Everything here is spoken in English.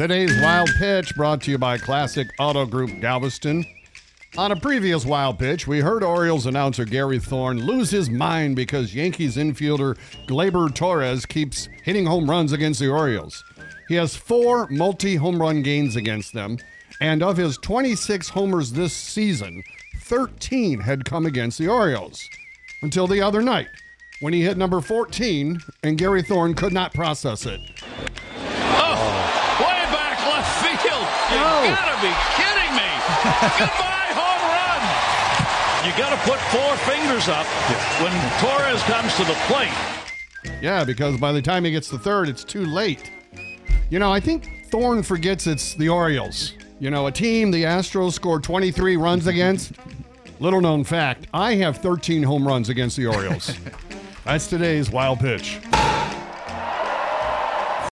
Today's Wild Pitch brought to you by Classic Auto Group Galveston. On a previous Wild Pitch, we heard Orioles announcer Gary Thorne lose his mind because Yankees infielder Gleyber Torres keeps hitting home runs against the Orioles. He has four multi home run games against them, and of his 26 homers this season, 13 had come against the Orioles. Until the other night, when he hit number 14, and Gary Thorne could not process it. Be kidding me. Goodbye, home run. You gotta put four fingers up when Torres comes to the plate. Yeah, because by the time he gets to third, it's too late. You know, I think Thorne forgets it's the Orioles. You know, a team the Astros scored 23 runs against. Little known fact, I have 13 home runs against the Orioles. That's today's wild pitch.